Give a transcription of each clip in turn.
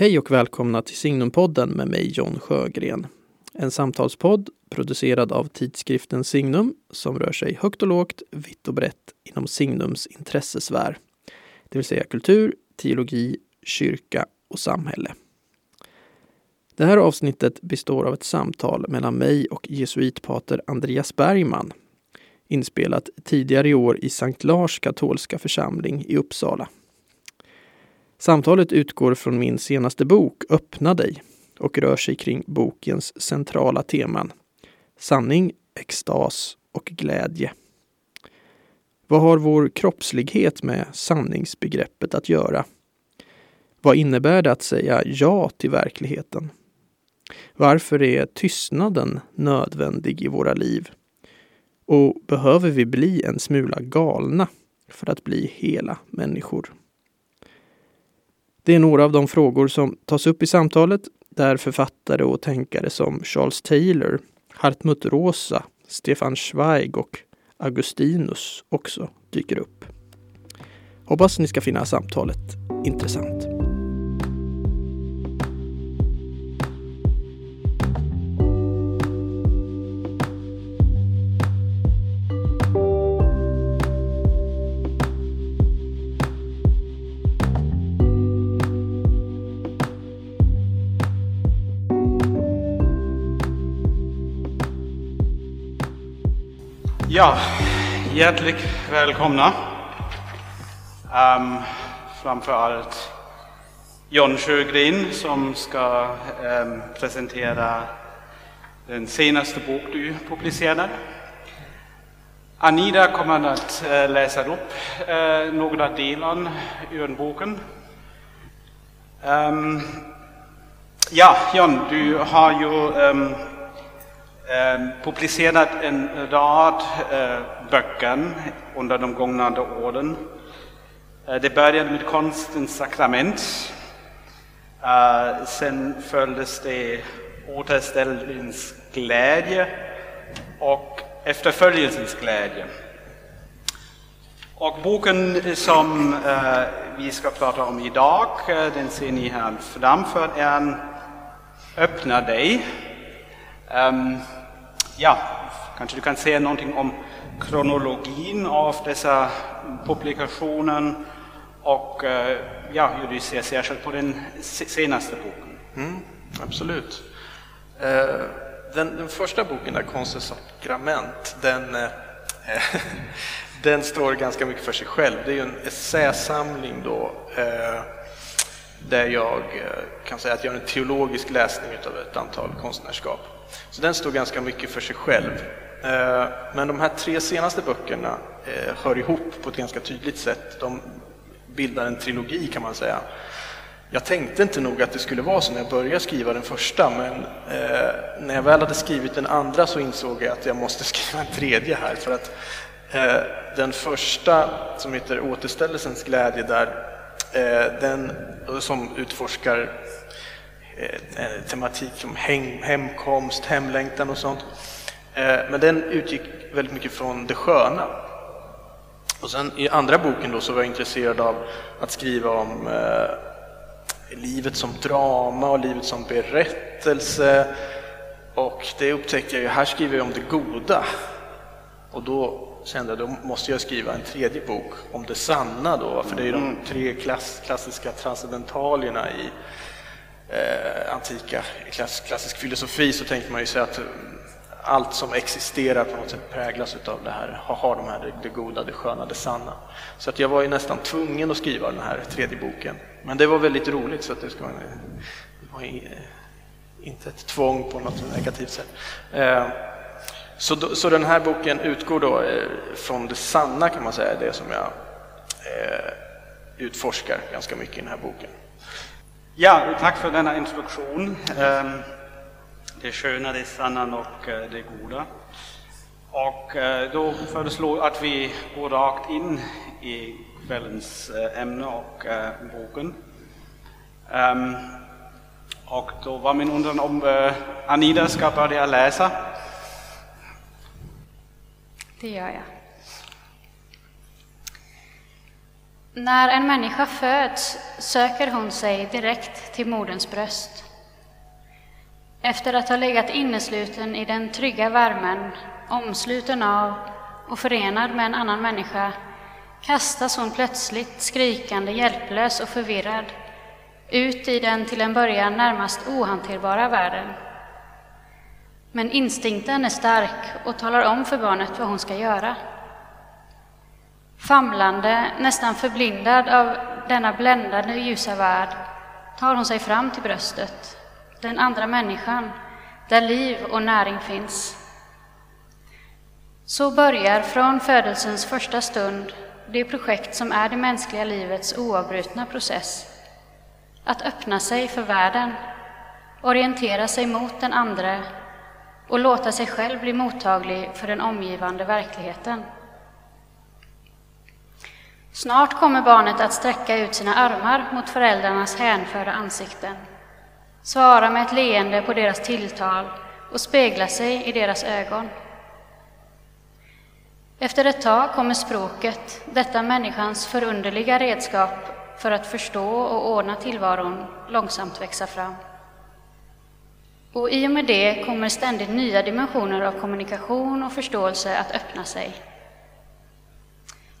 Hej och välkomna till Signumpodden med mig John Sjögren. En samtalspodd producerad av tidskriften Signum som rör sig högt och lågt, vitt och brett inom Signums intressesfär. Det vill säga kultur, teologi, kyrka och samhälle. Det här avsnittet består av ett samtal mellan mig och jesuitpater Andreas Bergman inspelat tidigare i år i Sankt Lars katolska församling i Uppsala. Samtalet utgår från min senaste bok Öppna dig och rör sig kring bokens centrala teman. Sanning, extas och glädje. Vad har vår kroppslighet med sanningsbegreppet att göra? Vad innebär det att säga ja till verkligheten? Varför är tystnaden nödvändig i våra liv? Och behöver vi bli en smula galna för att bli hela människor? Det är några av de frågor som tas upp i samtalet där författare och tänkare som Charles Taylor, Hartmut Rosa, Stefan Zweig och Augustinus också dyker upp. Hoppas ni ska finna samtalet intressant. Ja, hjärtligt välkomna. Ehm, um, framför allt John Sjögren som ska um, presentera den senaste bok du publicerade. Anita kommer att uh, läsa upp uh, några delar ur boken. Um, ja, John, du har ju Ehm, publicerat en rad eh, böcker under de gångna åren. Eh, det började med konstens sakrament. Eh, sen följdes det återställningens glädje och efterföljelsens glädje. Och boken som vi ska prata om idag, den ser ni här framför er, Öppna dig. Um, ja, kanske du kan säga någonting om kronologin av dessa publikationer och eh, ja, hur du ser särskilt på den senaste boken. Mm, absolut. Eh, den, den, första boken, där, Konstens sakrament, den, eh, den står ganska mycket för sig själv. Det är ju en essäsamling då, där jag kan säga att jag gör en teologisk läsning av ett antal konstnärskap. Så den står ganska mycket för sig själv. Eh, men de här tre senaste böckerna eh, hör ihop på ett ganska tydligt sätt. De bildar en trilogi kan man säga. Jag tänkte inte nog att det skulle vara så när jag började skriva den första, men eh, när jag väl hade skrivit den andra så insåg jag att jag måste skriva en tredje här. För att eh, den första, som heter Återställelsens glädje, där, den, som utforskar tematik som hem, hemkomst, hemlängtan och sånt. Eh, men den utgick väldigt mycket från det sköna. Och sen i andra boken då så var jag intresserad av att skriva om eh, livet som drama och livet som berättelse. Och det upptäckte jag ju, här skriver jag om det goda. Och då kände jag, då måste jag skriva en tredje bok om det sanna då, för det är ju de mm. tre klass, klassiska transcendentalierna i eh, antika klass, klassisk filosofi så tänkte man ju sig att mm, allt som existerar på något sätt präglas av det här, har de här det goda, det sköna, det sanna. Så att jag var ju nästan tvungen att skriva den här tredje boken. Men det var väldigt roligt så att det, ska, det var eh, inte ett tvång på något negativt sätt. Eh, så, så den här boken utgår då eh, från det sanna kan man säga, det som jag eh, utforskar ganska mycket i den här boken. Ja, tack för denna introduktion. Ehm, det sköna, det sanna och eh, det goda. Och eh, då föreslår jag att vi går rakt in i kvällens eh, ämne och boken. Ehm, och då var min undran om Anita ska börja läsa. Det gör jag. När en människa föds söker hon sig direkt till moderns bröst. Efter att ha legat innesluten i den trygga värmen, omsluten av och förenad med en annan människa, kastas hon plötsligt skrikande, hjälplös och förvirrad ut i den till en början närmast ohanterbara världen. Men instinkten är stark och talar om för barnet vad hon ska göra. Famlande, nästan förblindad av denna bländande ljusa värld tar hon sig fram till bröstet, den andra människan, där liv och näring finns. Så börjar från födelsens första stund det projekt som är det mänskliga livets oavbrutna process. Att öppna sig för världen, orientera sig mot den andra och låta sig själv bli mottaglig för den omgivande verkligheten. Snart kommer barnet att sträcka ut sina armar mot föräldrarnas hänförda ansikten, svara med ett leende på deras tilltal och spegla sig i deras ögon. Efter ett tag kommer språket, detta människans förunderliga redskap för att förstå och ordna tillvaron, långsamt växa fram. Och i och med det kommer ständigt nya dimensioner av kommunikation och förståelse att öppna sig.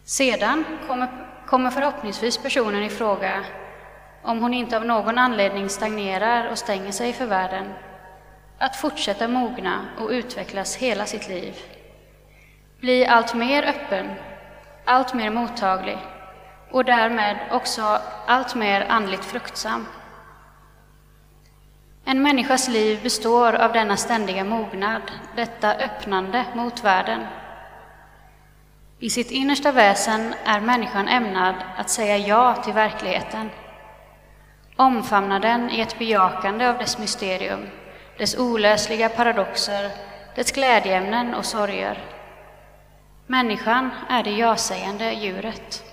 Sedan kommer, kommer förhoppningsvis personen i fråga, om hon inte av någon anledning stagnerar och stänger sig för världen, att fortsätta mogna och utvecklas hela sitt liv. Bli allt mer öppen, allt mer mottaglig och därmed också allt mer andligt fruktsam. En människas liv består av denna ständiga mognad, detta öppnande mot världen. I sitt innersta väsen är människan ämnad att säga ja till verkligheten, omfamna den i ett bejakande av dess mysterium, dess olösliga paradoxer, dess glädjeämnen och sorger. Människan är det ja-sägande djuret.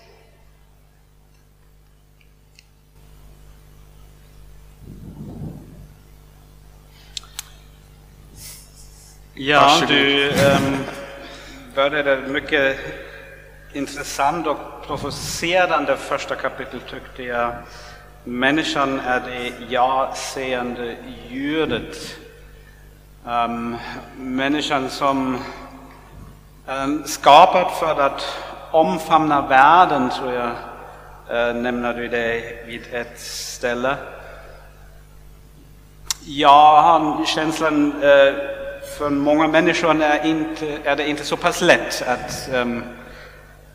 Ja, Varsågod. du um, började mycket intressant och provocerande första kapitel tyckte jag. Människan är det ja-seende djuret. Um, ehm, människan som um, skapad för att omfamna världen, tror jag, uh, nämner du det vid ett ställe. Jag har känslan uh, för många människor är, inte, är det inte så pass lätt att um,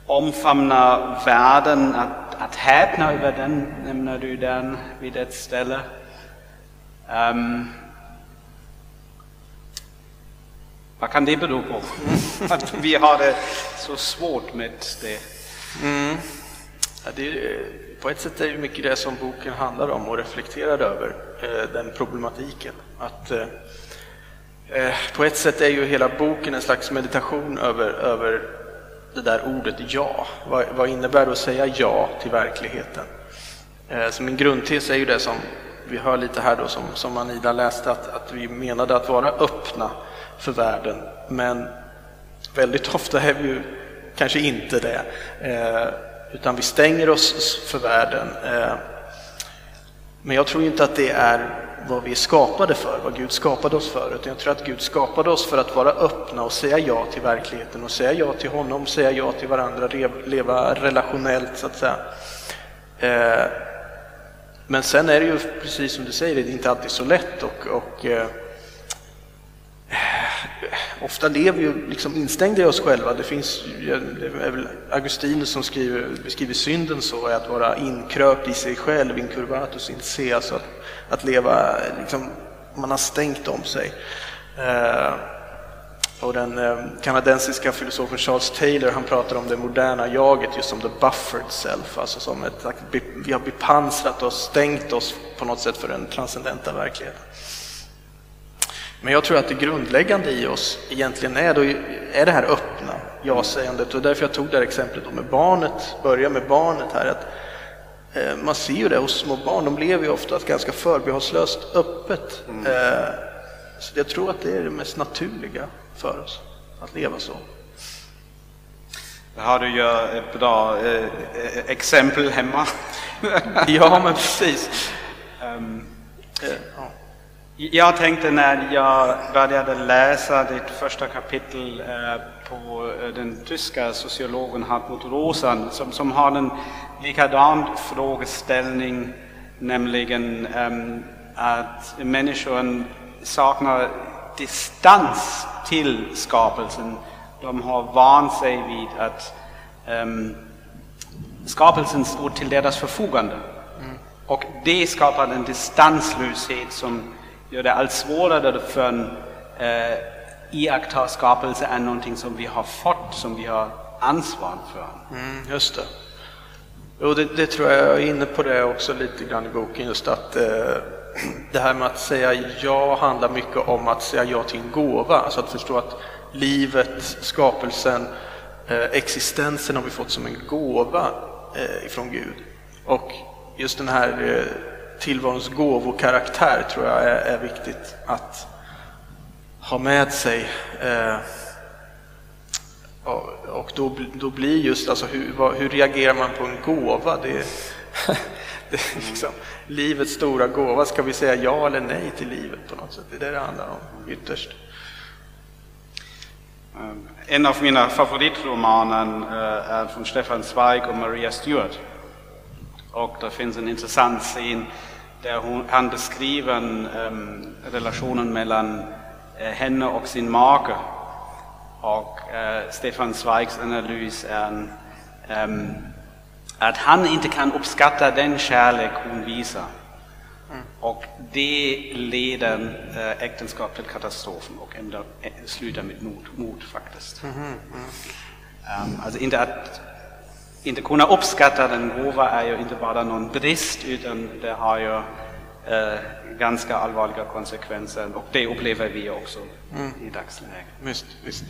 omfamna världen, att, att häpna över den, nämner du den vid ett ställe. Um, vad kan det bero på? att vi har det så svårt med det. Mm. Ja, det är, på ett sätt är det mycket det som boken handlar om och reflekterar över, eh, den problematiken. Att, eh, Eh, på ett sätt är ju hela boken en slags meditation över, över det där ordet ja. Vad, vad innebär det att säga ja till verkligheten? Eh, så min grundtes är ju det som vi hör lite här då som, som Anida läste, att, att vi menade att vara öppna för världen, men väldigt ofta är vi ju kanske inte det, eh, utan vi stänger oss för världen. Men jag tror inte att det är vad vi är skapade för, vad Gud skapade oss för, utan jag tror att Gud skapade oss för att vara öppna och säga ja till verkligheten och säga ja till honom, säga ja till varandra, leva relationellt så att säga. Eh, men sen är det ju precis som du säger, det är inte alltid så lätt och, och eh, ofta lever vi ju liksom instängda i oss själva. Det finns det är väl Augustinus som skriver, beskriver synden så, att vara inkröpt i sig själv, incurvatus in se, alltså att, att leva, liksom, man har stängt om sig. Eh, och den eh, kanadensiska filosofen Charles Taylor, han pratar om det moderna jaget just som the buffered self, alltså som ett, vi har bepansrat oss, stängt oss på något sätt för den transcendenta verkligheten. Men jag tror att det grundläggande i oss egentligen är, då, är det här öppna ja-sägandet och därför jag tog det här exemplet med barnet, börja med barnet här. Att, eh, man ser ju det hos små barn, de lever ju ofta ganska förbehållslöst öppet. Mm. Eh, så jag tror att det är det mest naturliga för oss, att leva så. Då har du ju ett bra eh, exempel hemma. Ja, men precis. Eh, ja. Jag tänkte när jag började läsa ditt första kapitel eh, på eh, den tyska sociologen Hartmut Rosan som, som har en likadan frågeställning, nämligen ehm, att människan saknar distans till skapelsen. De har vant sig vid att ehm, skapelsen står till deras förfogande. Och det skapar en distanslöshet som gör det allt svårare för en eh, iaktta skapelse är någonting som vi har fått, som vi har ansvar för. Mm, just det. Jo, det, det tror jag, jag är inne på det också lite grann i boken, just att eh, det här med att säga ja handlar mycket om att säga ja till en gåva, alltså att förstå att livet, skapelsen, eh, existensen har vi fått som en gåva eh, ifrån Gud. Och just den här eh, tillvarons gåvokaraktär tror jag är, är viktigt att ha med sig. Eh, och då, då blir just alltså hur, vad, hur reagerar man på en gåva? Det, det är liksom, livets stora gåva, ska vi säga ja eller nej till livet på något sätt? Det är det det handlar om ytterst. Eh, en av mina favoritromaner eh, är från Stefan Zweig och Maria Stewart. Och det finns en intressant scen där hon, han beskriver ehm, relationen mellan eh, henne och sin make. Och eh, Stefan Zweigs analys är att han inte kan uppskatta den kärlek hon visar. Och det leder äh, äktenskap till katastrofen och ändå, slutar med mord, mord faktiskt. Ähm, alltså inte att inte kunna uppskatta den gåva är ju inte bara någon brist utan det har ju äh, ganska allvarliga konsekvenser och det upplever vi också i dagsläget. Visst, visst.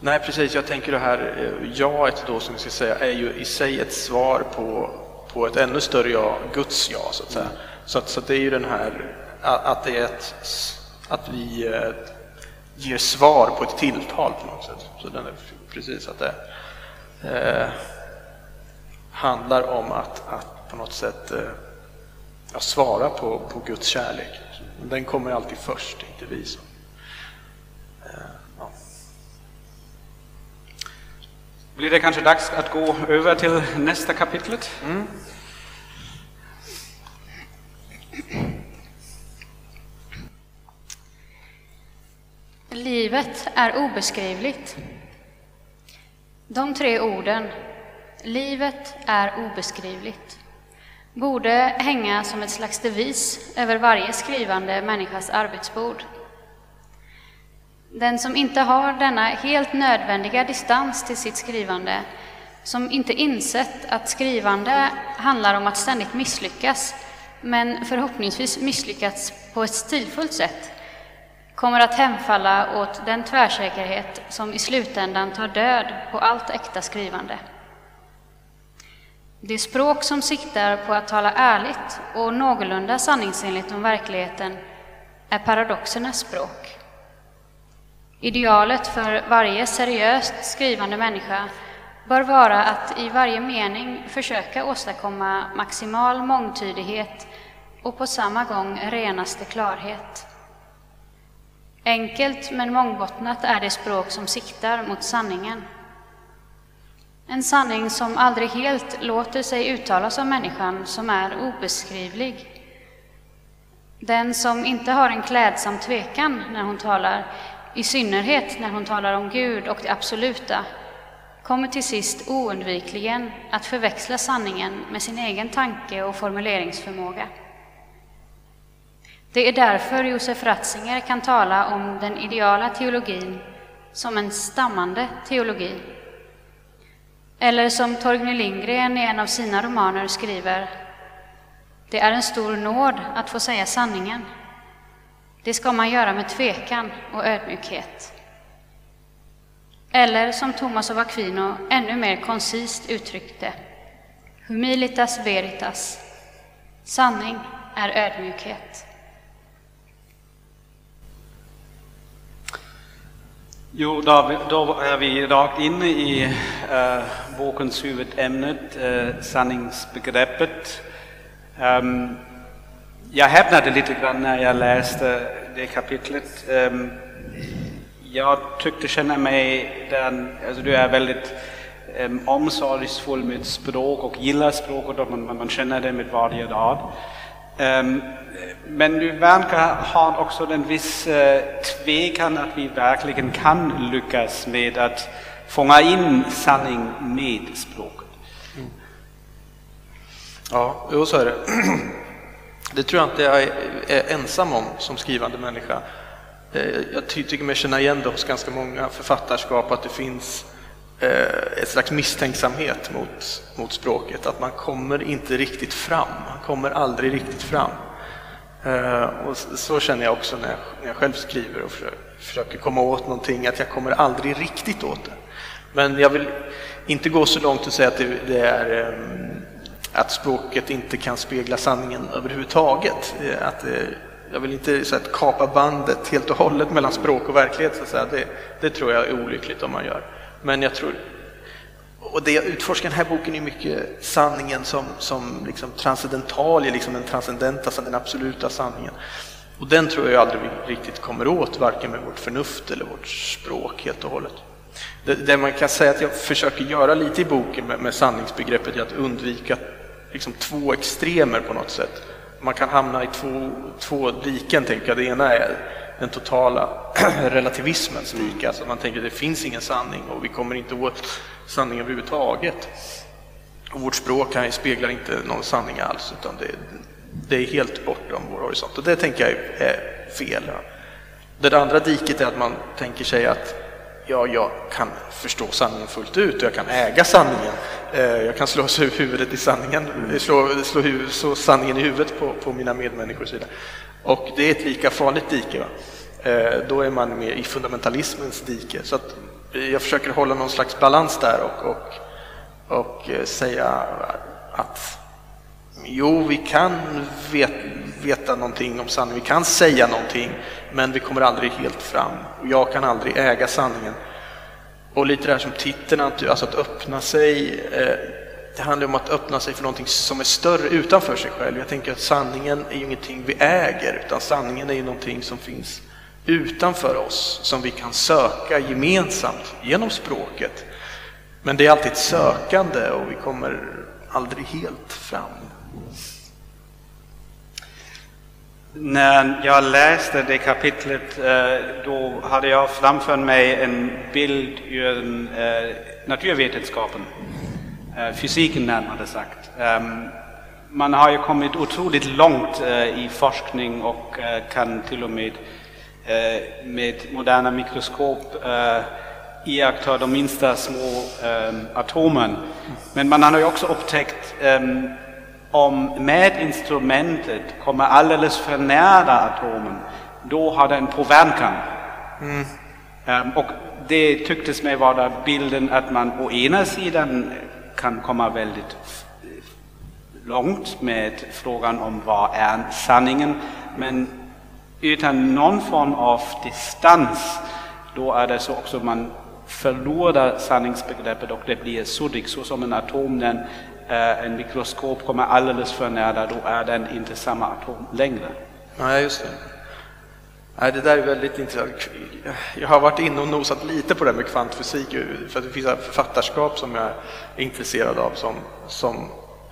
Nej, precis. Jag tänker det här eh, jaet då, som vi ska säga, är ju i sig ett svar på, på ett ännu större ja, Guds ja, så att säga. Så, att, så att det är ju den här, att det är ett, att vi eh, ger svar på ett tilltal på något sätt. Så den är precis att det eh, handlar om att, att på något sätt eh, ja, svara på, på Guds kärlek. Den kommer alltid först, inte vi som eh, ja. Blir det kanske dags att gå över till nästa kapitlet? Livet är obeskrivligt. De tre orden, livet är obeskrivligt, borde hänga som ett slags devis över varje skrivande människas arbetsbord. Den som inte har denna helt nödvändiga distans till sitt skrivande, som inte insett att skrivande handlar om att ständigt misslyckas, men förhoppningsvis misslyckats på ett stilfullt sätt, kommer att hemfalla åt den tvärsäkerhet som i slutändan tar död på allt äkta skrivande. Det språk som siktar på att tala ärligt och någorlunda sanningsenligt om verkligheten är paradoxernas språk. Idealet för varje seriöst skrivande människa bör vara att i varje mening försöka åstadkomma maximal mångtydighet och på samma gång renaste klarhet. Enkelt men mångbottnat är det språk som siktar mot sanningen. En sanning som aldrig helt låter sig uttalas av människan, som är obeskrivlig. Den som inte har en klädsam tvekan när hon talar, i synnerhet när hon talar om Gud och det absoluta, kommer till sist oundvikligen att förväxla sanningen med sin egen tanke och formuleringsförmåga. Det är därför Josef Ratzinger kan tala om den ideala teologin som en stammande teologi. Eller som Torgny Lindgren i en av sina romaner skriver Det är en stor nåd att få säga sanningen. Det ska man göra med tvekan och ödmjukhet. Eller som Thomas av Aquino ännu mer koncist uttryckte Humilitas veritas. Sanning är ödmjukhet. Jo, då, då, är vi rakt inne i uh, bokens huvudämne, uh, eh, sanningsbegreppet. Um, jag häpnade lite grann när jag läste det kapitlet. Um, jag tyckte känna mig, den, alltså du är väldigt um, omsorgsfull med språk och gillar språket och man, man känner det med varje rad. Um, men du verkar ha också en viss uh, tvekan att vi verkligen kan lyckas med att fånga in sanning med språket. Mm. Ja, jo, så är det. Det tror jag inte jag är ensam om som skrivande människa. Eh, jag tycker mig känna igen det hos ganska många författarskap att det finns Eh, ett slags misstänksamhet mot, mot språket, att man kommer inte riktigt fram, man kommer aldrig riktigt fram. Eh, och så känner jag också när jag, när jag själv skriver och försöker komma åt någonting, att jag kommer aldrig riktigt åt det. Men jag vill inte gå så långt och säga att det, det är eh, att språket inte kan spegla sanningen överhuvudtaget. Eh, att jag vill inte så att kapa bandet helt och hållet mellan språk och verklighet. Så att säga. Det, det tror jag är olyckligt om man gör. Men jag tror, och det jag utforskar i den här boken är mycket sanningen som, som liksom transcendental, liksom den transcendenta, den absoluta sanningen. Och den tror jag aldrig vi riktigt kommer åt, varken med vårt förnuft eller vårt språk helt och hållet. Det, det man kan säga att jag försöker göra lite i boken med, med sanningsbegreppet är att undvika liksom, två extremer på något sätt man kan hamna i två, två diken, tänker jag. Det ena är den totala relativismens dike, alltså man tänker att det finns ingen sanning och vi kommer inte åt sanning överhuvudtaget. Och vårt språk här speglar inte någon sanning alls, utan det, det är helt bortom vår horisont. Och det tänker jag är fel. Det andra diket är att man tänker sig att ja, jag kan förstå sanningen fullt ut och jag kan äga sanningen. Eh, jag kan slå huvudet i sanningen, slå, slå, huvud, slå sanningen i huvudet på, på mina medmänniskor och så vidare. Och det är ett lika farligt dike. Va? Eh, då är man med i fundamentalismens dike. Så att jag försöker hålla någon slags balans där och, och, och eh, säga att jo, vi kan veta, veta någonting om sanningen, vi kan säga någonting, men vi kommer aldrig helt fram. Jag kan aldrig äga sanningen. Och lite det här som titeln alltså att öppna sig. Eh, det handlar om att öppna sig för någonting som är större utanför sig själv. Jag tänker att sanningen är ju ingenting vi äger, utan sanningen är ju någonting som finns utanför oss, som vi kan söka gemensamt genom språket. Men det är alltid ett sökande och vi kommer aldrig helt fram. När jag läste det kapitlet eh, då hade jag framför mig en bild ur eh, naturvetenskapen, fysiken närmare sagt. Ehm, man har ju kommit otroligt långt i forskning och kan till och med med moderna mikroskop iaktta de minsta små ehm, atomen. Men man har ju också upptäckt ehm, om mätinstrumentet kommer alldeles för nära atomen, då har den påverkan. Mm. Um, och det tycktes mig vara bilden att man å ena sidan kan komma väldigt långt med frågan om vad är sanningen, men utan någon form av distans, då är det så också man förlorar sanningsbegreppet och det blir suddigt, så som en atom den eh, en mikroskop kommer alldeles för nära, då är den inte samma atom längre. Nej, just det. Nej, det där är väldigt intressant. Jag har varit inne och nosat lite på det med kvantfysik, för att det finns författarskap som jag är intresserad av som, som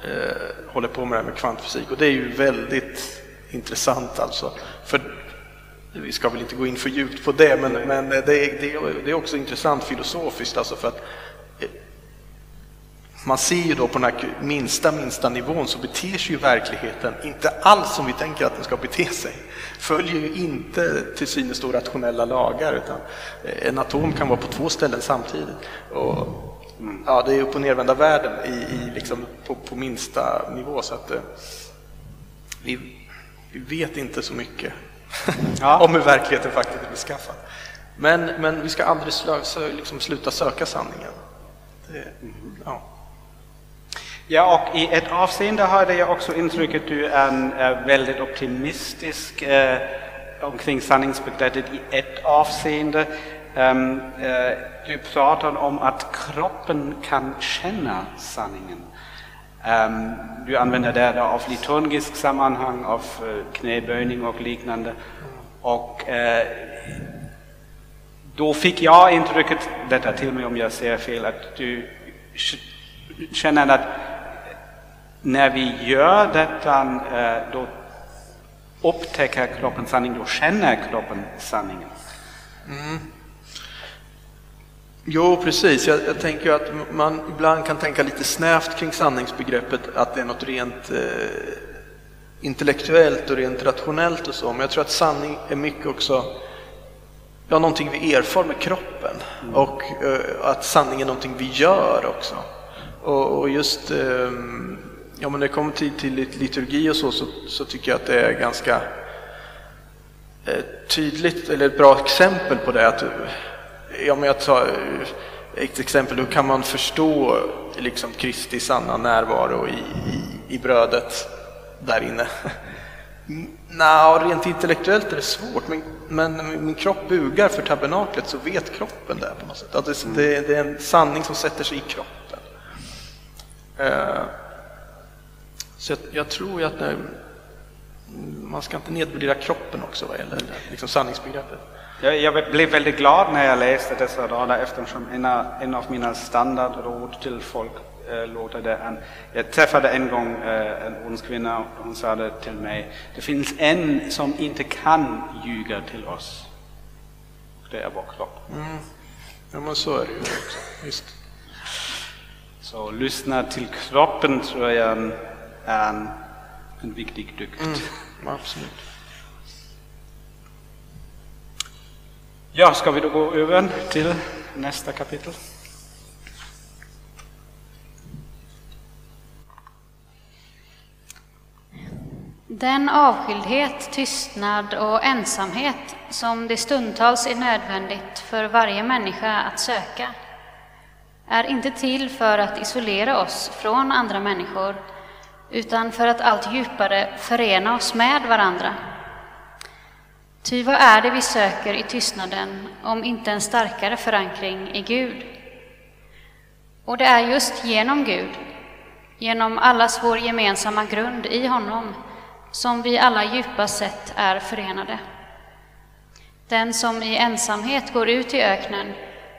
eh, håller på med det här med kvantfysik. Och det är ju väldigt intressant alltså. För vi ska väl inte gå in för djupt på det, men, men det, är, det, är också intressant filosofiskt, alltså för att man ser ju då på den här minsta, minsta nivån så beter sig ju verkligheten inte alls som vi tänker att den ska bete sig. Följer ju inte till synes då rationella lagar utan eh, en atom kan vara på två ställen samtidigt. Och, ja, det är upp och nervända världen i, i liksom på, på, minsta nivå så att eh, vi, vi vet inte så mycket ja. om hur verkligheten faktiskt är beskaffad. Men, men vi ska aldrig slö, liksom sluta söka sanningen. Det, ja. Ja, och i ett avseende hade jag också intrycket att du är en, är väldigt optimistisk eh, omkring sanningsbegreppet i ett avseende. Um, uh, du pratar om att kroppen kan känna sanningen. Um, du använder det av liturgisk sammanhang, av uh, knäböjning och liknande. Och uh, då fick jag intrycket, detta till mig om jag säger fel, att du känner att när vi gör detta, då upptäcker kroppen sanningen, då känner kroppen sanningen. Mm. Jo, precis. Jag, jag tänker att man ibland kan tänka lite snävt kring sanningsbegreppet, att det är något rent eh, intellektuellt och rent rationellt och så, men jag tror att sanning är mycket också ja, någonting vi erfar med kroppen mm. och eh, att sanning är någonting vi gör också. Och, och just eh, ja, men när det kommer till, till liturgi och så, så, så, tycker jag att det är ganska eh, tydligt, eller ett bra exempel på det. Att, eh, ja, men jag tar eh, ett exempel, då kan man förstå liksom Kristi sanna närvaro i, i, i brödet där inne. Nå, rent intellektuellt är det svårt, men, men min kropp bugar för tabernaklet så vet kroppen det på något sätt. Att det, det, det är en sanning som sätter sig i kroppen. Uh, så jag, jag tror ju att när, man ska inte nedvärdera kroppen också vad gäller liksom sanningsbegreppet. Jag, jag blev väldigt glad när jag läste dessa rader eftersom en av, en av mina standardråd till folk eh, låter det an. Jag träffade en gång eh, en ung kvinna och hon sa det till mig. Det finns en som inte kan ljuga till oss. Det är vår kropp. Mm. Ja men så är det ju också. Just. Så lyssna till kroppen tror jag är en, en viktig dygd. Mm, absolut. Ja, ska vi då gå över till nästa kapitel? Den avskildhet, tystnad och ensamhet som det stundtals är nödvändigt för varje människa att söka är inte till för att isolera oss från andra människor utan för att allt djupare förena oss med varandra. Ty vad är det vi söker i tystnaden om inte en starkare förankring i Gud? Och det är just genom Gud, genom allas vår gemensamma grund i honom, som vi alla djupast sett är förenade. Den som i ensamhet går ut i öknen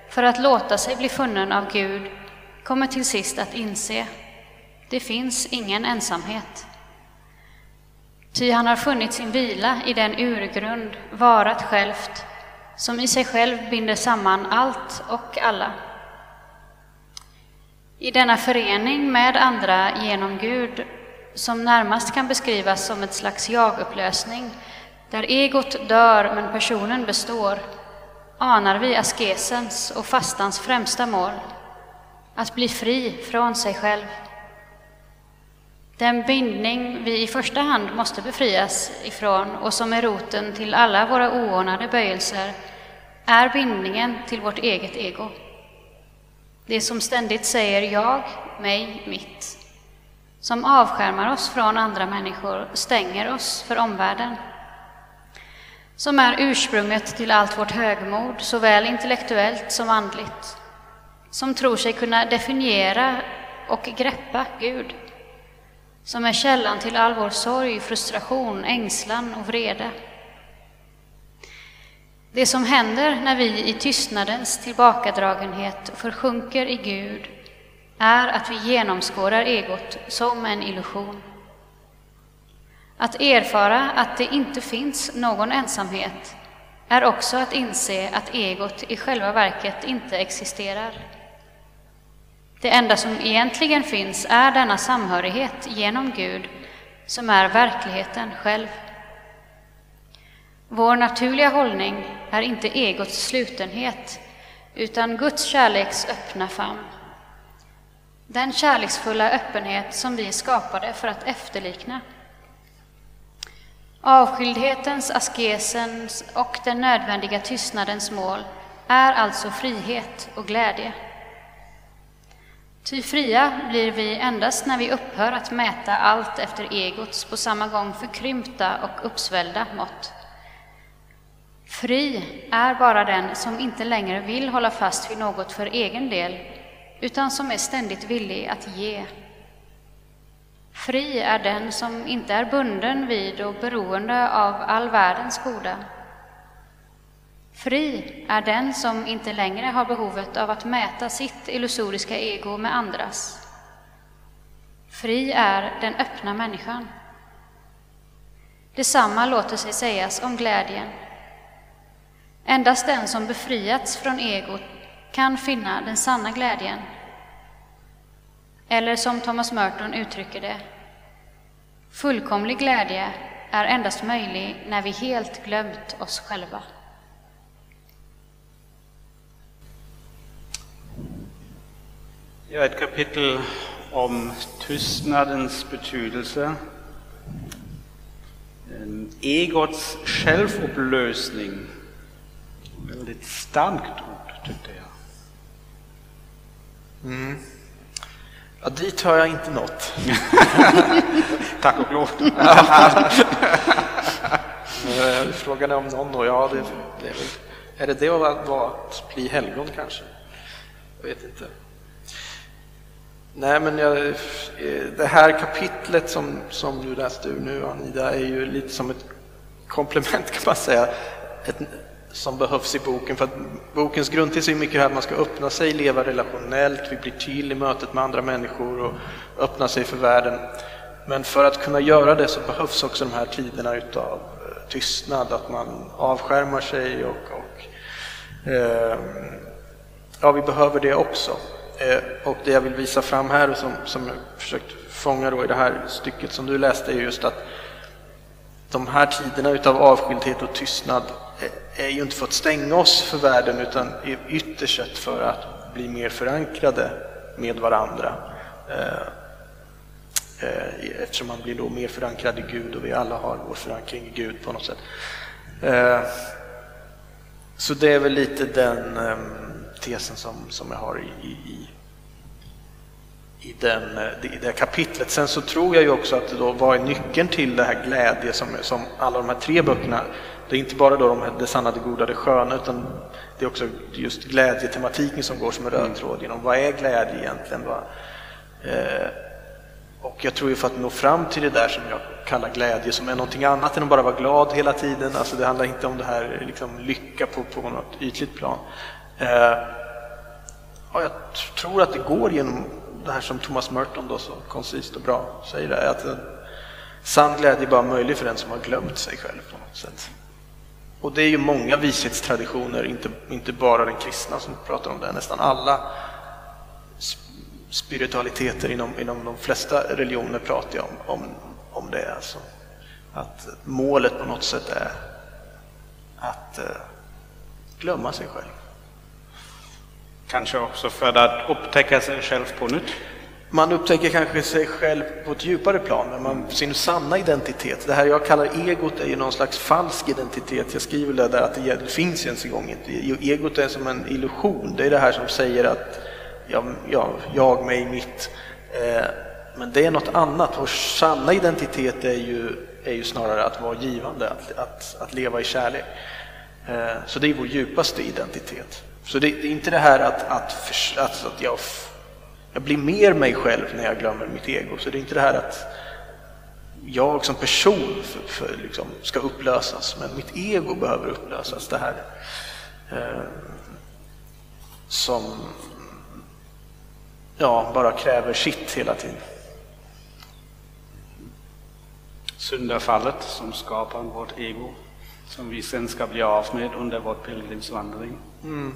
för att låta sig bli funnen av Gud kommer till sist att inse det finns ingen ensamhet. Ty han har funnit sin vila i den urgrund, varat självt, som i sig själv binder samman allt och alla. I denna förening med andra genom Gud, som närmast kan beskrivas som ett slags jagupplösning, där egot dör men personen består, anar vi askesens och fastans främsta mål, att bli fri från sig själv. Den bindning vi i första hand måste befrias ifrån och som är roten till alla våra oordnade böjelser är bindningen till vårt eget ego. Det som ständigt säger jag, mig, mitt. Som avskärmar oss från andra människor, stänger oss för omvärlden. Som är ursprunget till allt vårt högmod, såväl intellektuellt som andligt. Som tror sig kunna definiera och greppa Gud som är källan till all vår sorg, frustration, ängslan och vrede. Det som händer när vi i tystnadens tillbakadragenhet försjunker i Gud är att vi genomskådar egot som en illusion. Att erfara att det inte finns någon ensamhet är också att inse att egot i själva verket inte existerar. Det enda som egentligen finns är denna samhörighet genom Gud, som är verkligheten själv. Vår naturliga hållning är inte egots slutenhet, utan Guds kärleks öppna famn. Den kärleksfulla öppenhet som vi skapade för att efterlikna. Avskildhetens, askesens och den nödvändiga tystnadens mål är alltså frihet och glädje. Ty fria blir vi endast när vi upphör att mäta allt efter egots på samma gång förkrympta och uppsvällda mått. Fri är bara den som inte längre vill hålla fast vid något för egen del, utan som är ständigt villig att ge. Fri är den som inte är bunden vid och beroende av all världens goda. Fri är den som inte längre har behovet av att mäta sitt illusoriska ego med andras. Fri är den öppna människan. Detsamma låter sig sägas om glädjen. Endast den som befriats från egot kan finna den sanna glädjen. Eller som Thomas Merton uttrycker det, fullkomlig glädje är endast möjlig när vi helt glömt oss själva. Ja, ett kapitel om tystnadens betydelse. Egots självupplösning. Väldigt starkt ord, tyckte jag. Mm. Ja, dit har jag inte nått. Tack och lov. Frågan är om någon då, ja, det, det är, väl, är det det att vara att bli helgon kanske? Jag vet inte. Nej, men jag, det här kapitlet som, som du läste ur nu, Anida, är ju lite som ett komplement kan man säga, ett, som behövs i boken. För att bokens grundtes är mycket här att man ska öppna sig, leva relationellt, vi blir till i mötet med andra människor och öppna sig för världen. Men för att kunna göra det så behövs också de här tiderna utav eh, tystnad, att man avskärmar sig och, och eh, ja, vi behöver det också. Eh, och det jag vill visa fram här och som, som jag försökt fånga då i det här stycket som du läste är just att de här tiderna utav avskildhet och tystnad eh, är ju inte för att stänga oss för världen utan är ytterst sett för att bli mer förankrade med varandra. Eh, eftersom man blir då mer förankrad i Gud och vi alla har vår förankring i Gud på något sätt. Så det är väl lite den ehm, tesen som, som jag har i, i, i, den, i det kapitlet. Sen så tror jag ju också att då, vad är nyckeln till det här glädje som, som alla de här tre böckerna, det är inte bara då de här, det sanna, det goda, det sköna, utan det är också just glädjetematiken som går som en röd mm. tråd genom vad är glädje egentligen? Vad, eh, och jag tror ju för att nå fram till det där som jag kallar glädje, som är någonting annat än att bara vara glad hela tiden, alltså det handlar inte om det här liksom, lycka på, på något ytligt plan, Eh, Eh, ja, jag tror att det går genom det här som Thomas Merton då så koncist och bra säger, det, att eh, en sann glädje är bara möjlig för den som har glömt sig själv på något sätt. Och det är ju många vishetstraditioner, inte, inte bara den kristna som pratar om det, nästan alla spiritualiteter inom, inom de flesta religioner pratar om, om, om det. Alltså. Att målet på något sätt är att eh, glömma sig själv. Kanske också för att upptäcka sig själv på nytt? Man upptäcker kanske sig själv på ett djupare plan, men man, sin sanna identitet. Det här jag kallar egot är ju någon slags falsk identitet. Jag skriver det där att det, finns ens en gång inte. Egot är som en illusion. Det är det här som säger att jag, jag, jag, mig, mitt. Eh, men det är något annat. Vår sanna identitet är ju, är ju snarare att vara givande, att, att, att leva i kärlek. Eh, så det är vår djupaste identitet. Så det, det är inte det här att, att, att, att jag, jag blir mer mig själv när jag glömmer mitt ego. Så det är inte det här att jag som person för, för, liksom, ska upplösas, men mitt ego behöver upplösas. Det här eh, som ja, bara kräver sitt hela tiden. Syndafallet som skapar vårt ego, som vi sen ska bli av med under vår pilgrimsvandring. Mm.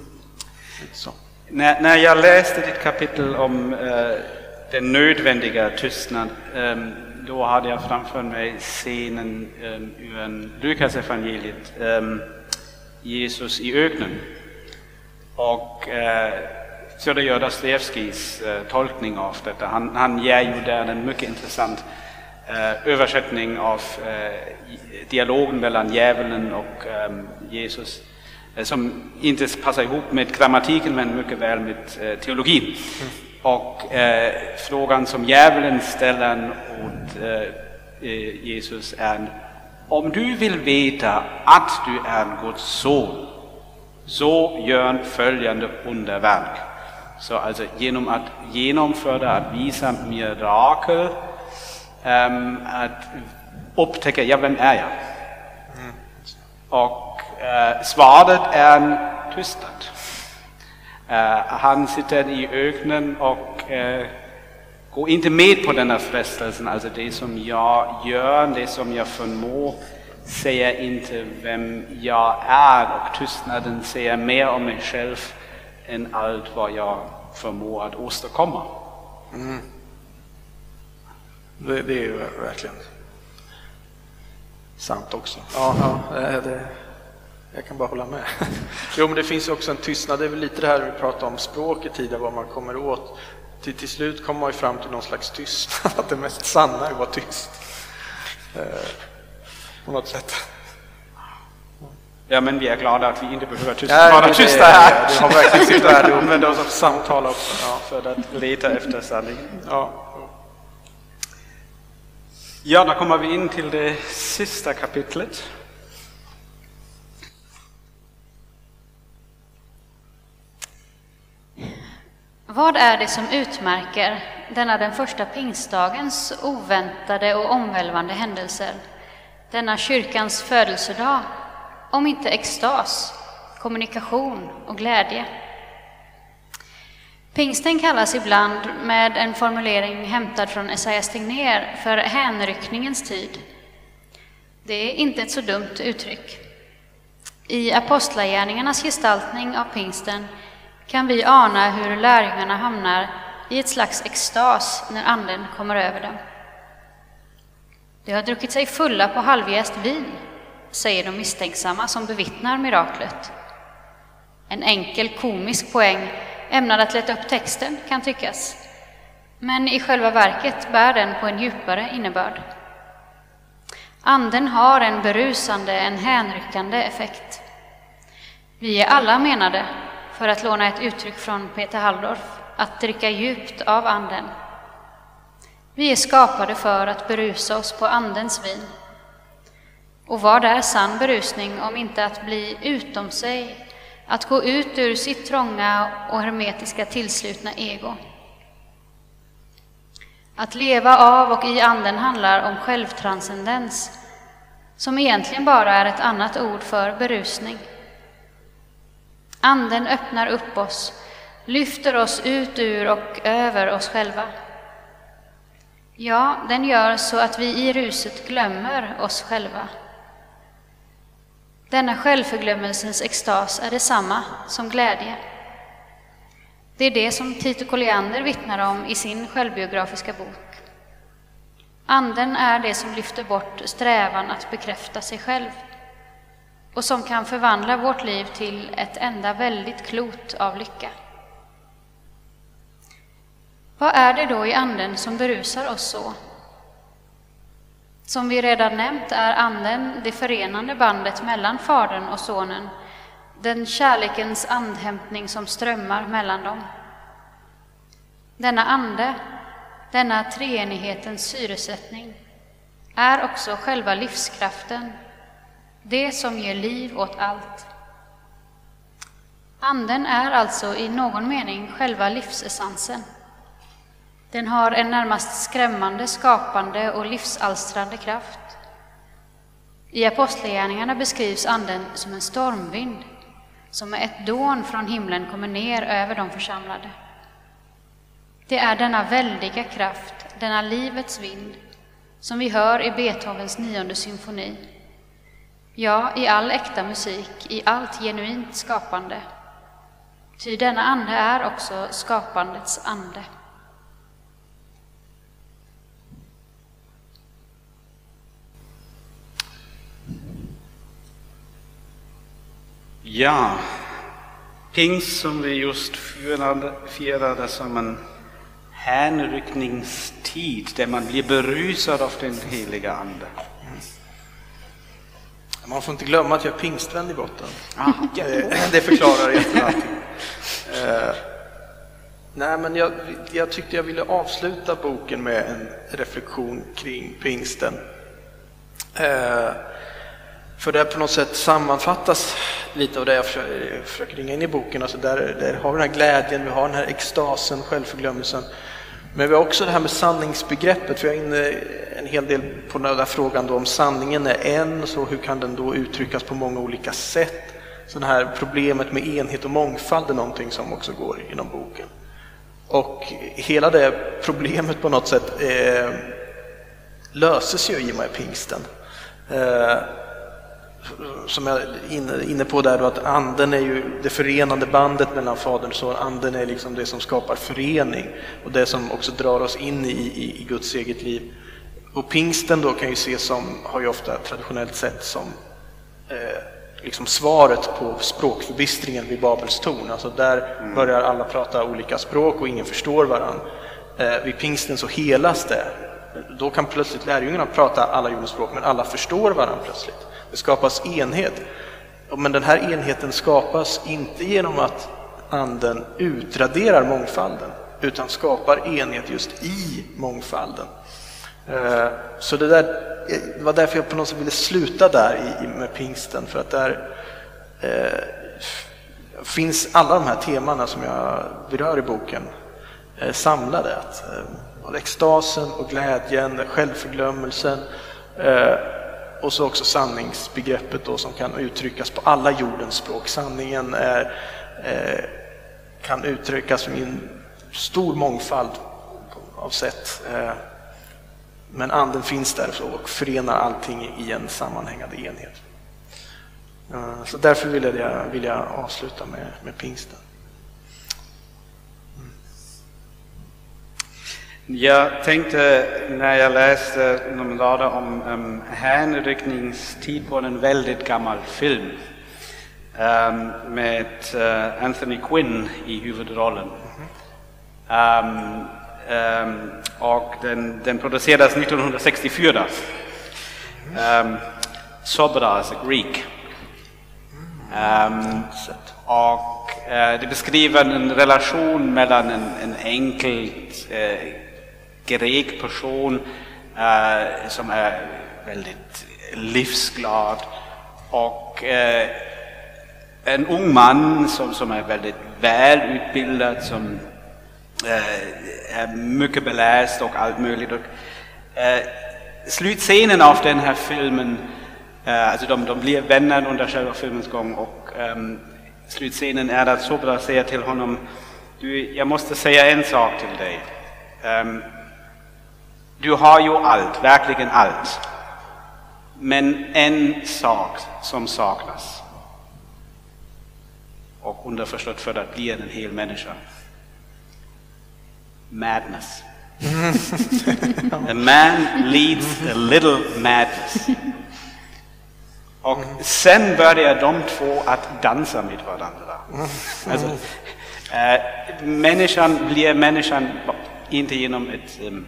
Alltså. När, när jag läste ditt kapitel om eh, den nödvändiga tystnad, eh, då hade jag framför mig scenen eh, ur en Lukas evangeliet ehm, Jesus i öknen. Och eh, Dostojevskijs eh, tolkning av detta. Han, han ger ju där en mycket intressant eh, översättning av eh, dialogen mellan djävulen och eh, Jesus. Eh, som inte passar ihop med grammatiken men mycket väl med eh, teologin. Mm. Och eh, frågan som djävulen ställer åt eh, eh, Jesus är om du vill veta att du är Guds son, så gör följande underverk. Så alltså genom att genomföra, att visa mirakel, um, att upptäcka, ja vem är jag? Mm. Och uh, svaret är tystnad. Uh, han sitter i öknen och uh, går inte med på denna frestelsen, alltså det som jag gör, det som jag förmår, säger inte vem jag är och tystnaden säger mer om mig själv än allt vad jag förmår att åstadkomma. Mm. Det, det, är ju verkligen sant också. Ja, ja det, jag kan bara hålla med. Jo, men det finns också en tystnad. Det är väl lite det här vi pratade om språket tidigare, vad man kommer åt. Till, till slut kommer man ju fram till någon slags tystnad, att det mest sanna är att vara tyst. Eh, på något sätt. Ja, men vi är glada att vi inte behöver tyst, ja, vara tysta här. Vi har verkligen sitt värde och använder oss av samtal också. Ja. För att leta efter sanningen. Ja. ja, då kommer vi in till det sista kapitlet. Vad är det som utmärker denna den första pingstdagens oväntade och omvälvande händelser? Denna kyrkans födelsedag, om inte extas, kommunikation och glädje. Pingsten kallas ibland med en formulering hämtad från Esaias Tegnér för hänryckningens tid. Det är inte ett så dumt uttryck. I apostlagärningarnas gestaltning av pingsten kan vi ana hur lärjungarna hamnar i ett slags extas när Anden kommer över dem. De har druckit sig fulla på halvjäst vin, säger de misstänksamma som bevittnar miraklet. En enkel komisk poäng ämnad att lätta upp texten kan tyckas, men i själva verket bär den på en djupare innebörd. Anden har en berusande, en hänryckande effekt. Vi är alla menade, för att låna ett uttryck från Peter Halldorf, att dricka djupt av Anden. Vi är skapade för att berusa oss på Andens vin. Och vad är sann berusning om inte att bli utom sig, att gå ut ur sitt trånga och hermetiska tillslutna ego? Att leva av och i Anden handlar om självtranscendens, som egentligen bara är ett annat ord för berusning. Anden öppnar upp oss, lyfter oss ut ur och över oss själva. Ja, den gör så att vi i ruset glömmer oss själva. Denna självförglömmelsens extas är detsamma som glädje. Det är det som Tito Colliander vittnar om i sin självbiografiska bok. Anden är det som lyfter bort strävan att bekräfta sig själv och som kan förvandla vårt liv till ett enda väldigt klot av lycka. Vad är det då i Anden som berusar oss så? Som vi redan nämnt är Anden det förenande bandet mellan Fadern och Sonen, den kärlekens andhämtning som strömmar mellan dem. Denna Ande, denna treenighetens syresättning, är också själva livskraften det som ger liv åt allt. Anden är alltså i någon mening själva livsessensen. Den har en närmast skrämmande, skapande och livsalstrande kraft. I Apostlagärningarna beskrivs Anden som en stormvind, som med ett dån från himlen kommer ner över de församlade. Det är denna väldiga kraft, denna livets vind, som vi hör i Beethovens nionde symfoni Ja, i all äkta musik, i allt genuint skapande. Ty denna ande är också skapandets ande. Ja, pingst som vi just firade, firade som en hänryckningstid där man blir berusad av den heliga Ande. Man får inte glömma att jag är pingstvän i botten. Ah, det förklarar egentligen allting. Eh, nej, men jag, jag, tyckte jag ville avsluta boken med en reflektion kring pingsten. Eh, för det på något sätt sammanfattas lite av det jag försöker, försöker ringa in i boken. Alltså där, där har vi den här glädjen, vi har den här extasen, självförglömmelsen. Men vi har också det här med sanningsbegreppet, för jag är inne en hel del på den där frågan då om sanningen är en, så hur kan den då uttryckas på många olika sätt? Så det här problemet med enhet och mångfald är någonting som också går inom boken. Och hela det problemet på något sätt eh, löses ju i och med pingsten. Eh, som jag är inne på där då, att anden är ju det förenande bandet mellan Fadern och Sonen. Anden är liksom det som skapar förening och det som också drar oss in i, i, i Guds eget liv. Och pingsten då kan ju ses som, har ju ofta traditionellt sett som eh, liksom svaret på språkförbistringen vid Babels torn. Alltså där mm. börjar alla prata olika språk och ingen förstår varandra. Eh, vid pingsten så helas det. Då kan plötsligt lärjungarna prata alla jordens språk, men alla förstår varandra plötsligt. Det skapas enhet. Men den här enheten skapas inte genom att anden utraderar mångfalden, utan skapar enhet just i mångfalden. Eh, så det, där, eh, det var därför jag på något sätt ville sluta där med pingsten, för att där eh, finns alla de här temana som jag berör i boken samlade. Att, extasen och glädjen, självförglömmelsen och så också sanningsbegreppet då som kan uttryckas på alla jordens språk. Sanningen är, kan uttryckas i en stor mångfald av sätt. Men anden finns där och förenar allting i en sammanhängande enhet. Eh, så därför vill jag, vill jag avsluta med, med pingsten. Mm. Jag tänkte när jag läste några rader om um, hänryckningstid på en väldigt gammal film um, med uh, Anthony Quinn i huvudrollen. Um, Um, och den, den, producerades 1964. Um, Sobras, Greek. Um, och uh, det beskriver en relation mellan en, en enkel uh, grek person uh, som är väldigt livsglad och uh, en ung man som, som är väldigt välutbildad, som Eh, är mycket beläst och allt möjligt. Och, eh, slutscenen av den här filmen, eh, alltså de, de blir vänner under själva filmens gång och ehm, slutscenen är att Sobra säger till honom, du, jag måste säga en sak till dig. Ehm, du har ju allt, verkligen allt. Men en sak som saknas. Och underförstått för att bli en hel människa madness. a man leads a little madness. Och sen börjar de två att dansa med varandra. Alltså, äh, människan blir människan inte genom ett um,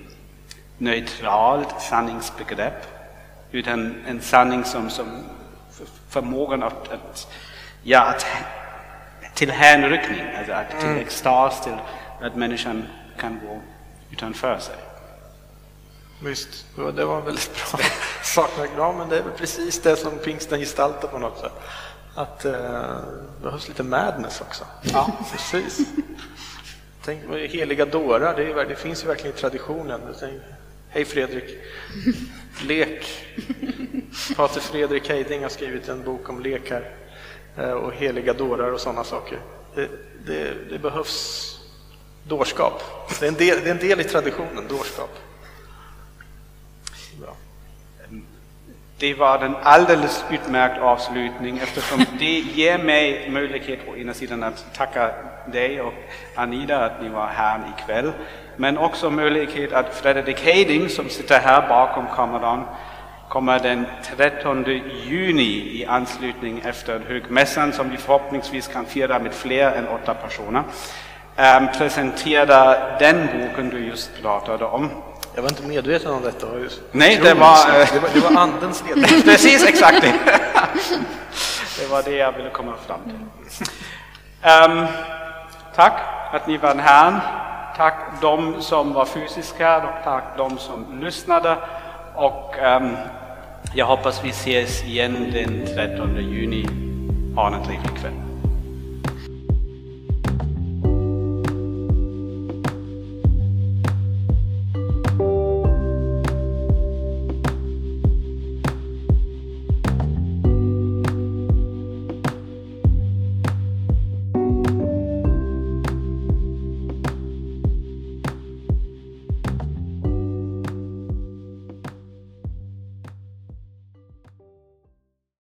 neutralt sanningsbegrepp, utan en sanning som, som förmågan att, att, ja, att till hänryckning, alltså att, till mm. extas, till att människan kan gå utanför sig. Visst, det var väldigt bra. Ja, men det är väl precis det som pingsten gestaltar på något sätt. Att eh, det behövs lite madness också. Ja, precis. Tänk på heliga dårar, det, är, det finns ju verkligen i traditionen. Tänk, Hej Fredrik! Lek. Pater Fredrik Heiding har skrivit en bok om lek här eh, och heliga dårar och sådana saker. Det, det, det behövs Dårskap. Det är en del, det är en del i traditionen, dårskap. Bra. Det var en alldeles utmärkt avslutning eftersom det ger mig möjlighet på ena sidan att tacka dig och Anita att ni var här ikväll, men också möjlighet att Fredrik Heding som sitter här bakom kameran kommer den 13 juni i anslutning efter högmässan som vi förhoppningsvis kan fira med fler än åtta personer presentera den boken du just pratade om. Jag var inte medveten om detta. Nej, det var, det var, det var andens ledning. Precis, exakt det. det var det jag ville komma fram till. Um, tack att ni var här. Tack de som var fysiska och tack de som lyssnade. Och um, jag hoppas vi ses igen den 13 juni. Ha en trevlig kväll.